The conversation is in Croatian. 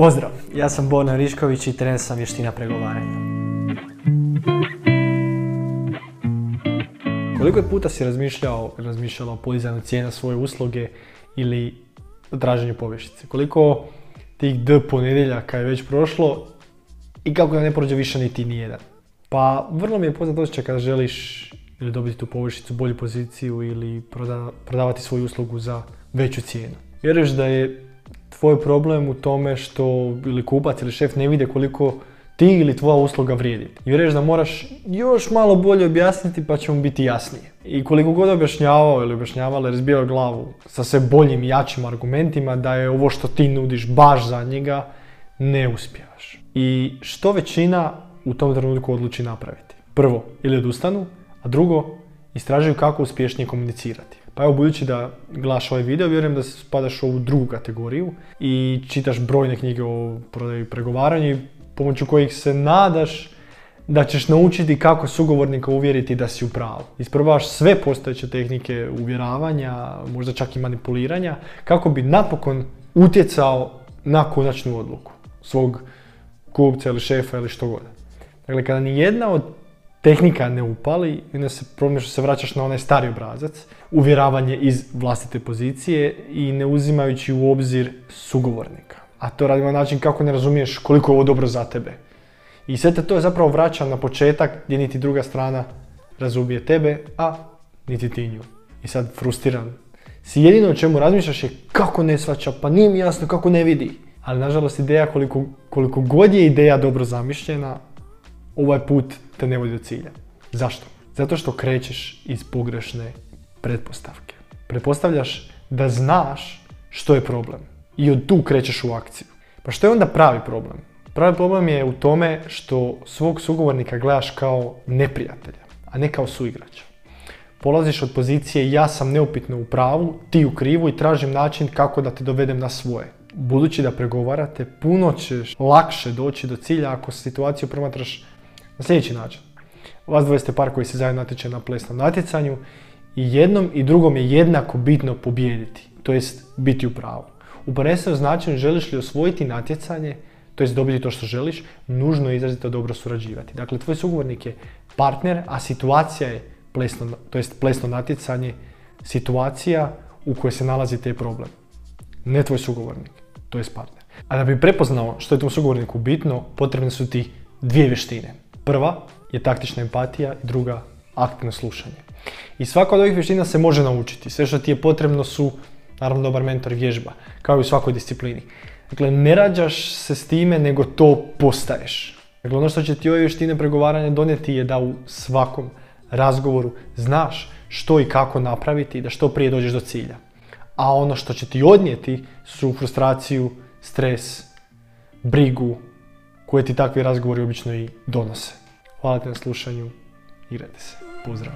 Pozdrav, ja sam Borna Rišković i trener sam vještina pregovaranja. Koliko je puta si razmišljao, razmišljala o podizanju cijena svoje usluge ili traženju povišice? Koliko tih D ponedjeljaka je već prošlo i kako da ne prođe više niti nijedan? Pa vrlo mi je poznat osjećaj kada želiš ili dobiti tu površicu, bolju poziciju ili prodavati svoju uslugu za veću cijenu. Vjeruješ da je tvoj problem u tome što ili kupac ili šef ne vide koliko ti ili tvoja usluga vrijedi. I vjeruješ da moraš još malo bolje objasniti pa će mu biti jasnije. I koliko god objašnjavao ili objašnjavala razbijao glavu sa sve boljim i jačim argumentima da je ovo što ti nudiš baš za njega, ne uspijevaš. I što većina u tom trenutku odluči napraviti? Prvo, ili odustanu, a drugo, istražuju kako uspješnije komunicirati. Pa evo, budući da gledaš ovaj video, vjerujem da spadaš u ovu drugu kategoriju i čitaš brojne knjige o prodaju i pregovaranju, pomoću kojih se nadaš da ćeš naučiti kako sugovornika uvjeriti da si u pravu. Isprobavaš sve postojeće tehnike uvjeravanja, možda čak i manipuliranja, kako bi napokon utjecao na konačnu odluku svog kupca ili šefa ili što god. Dakle, kada ni jedna od tehnika ne upali onda se problem se vraćaš na onaj stari obrazac, uvjeravanje iz vlastite pozicije i ne uzimajući u obzir sugovornika. A to radimo na način kako ne razumiješ koliko je ovo dobro za tebe. I sve te to zapravo vraća na početak gdje niti druga strana razumije tebe, a niti ti nju. I sad frustriran. Si jedino o čemu razmišljaš je kako ne svača, pa nije mi jasno kako ne vidi. Ali nažalost ideja koliko, koliko god je ideja dobro zamišljena, ovaj put te ne vodi do cilja. Zašto? Zato što krećeš iz pogrešne pretpostavke. Pretpostavljaš da znaš što je problem i od tu krećeš u akciju. Pa što je onda pravi problem? Pravi problem je u tome što svog sugovornika gledaš kao neprijatelja, a ne kao suigrača. Polaziš od pozicije ja sam neupitno u pravu, ti u krivu i tražim način kako da te dovedem na svoje. Budući da pregovarate, puno ćeš lakše doći do cilja ako situaciju promatraš na sljedeći način. Vas dvoje ste par koji se zajedno natječe na plesnom natjecanju i jednom i drugom je jednako bitno pobijediti, to jest biti u pravu. U prvenstveno značenju želiš li osvojiti natjecanje, to jest dobiti to što želiš, nužno je izrazito dobro surađivati. Dakle, tvoj sugovornik je partner, a situacija je plesno, to jest plesno natjecanje, situacija u kojoj se nalazi taj problem. Ne tvoj sugovornik, to jest partner. A da bi prepoznao što je tom sugovorniku bitno, potrebne su ti dvije vještine. Prva je taktična empatija i druga aktivno slušanje. I svaka od ovih vještina se može naučiti. Sve što ti je potrebno su, naravno, dobar mentor vježba, kao i u svakoj disciplini. Dakle, ne rađaš se s time, nego to postaješ. Dakle, ono što će ti ove vještine pregovaranja donijeti je da u svakom razgovoru znaš što i kako napraviti i da što prije dođeš do cilja. A ono što će ti odnijeti su frustraciju, stres, brigu, koje ti takvi razgovori obično i donose. Hvala ti na slušanju, igrajte se. Pozdrav!